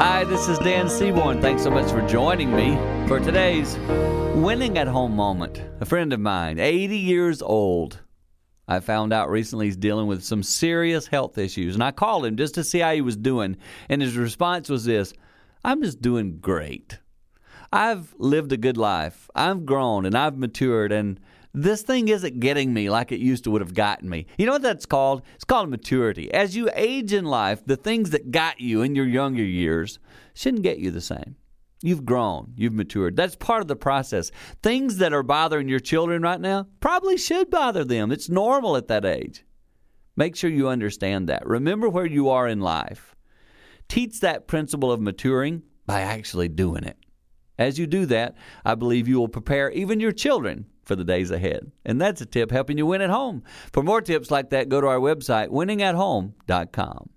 Hi, this is Dan Seaborn. Thanks so much for joining me for today's winning at home moment. A friend of mine, 80 years old, I found out recently he's dealing with some serious health issues. And I called him just to see how he was doing. And his response was this I'm just doing great. I've lived a good life. I've grown and I've matured. And this thing isn't getting me like it used to would have gotten me. You know what that's called? It's called maturity. As you age in life, the things that got you in your younger years shouldn't get you the same. You've grown, you've matured. That's part of the process. Things that are bothering your children right now probably should bother them. It's normal at that age. Make sure you understand that. Remember where you are in life. Teach that principle of maturing by actually doing it. As you do that, I believe you will prepare even your children for the days ahead. And that's a tip helping you win at home. For more tips like that, go to our website, winningathome.com.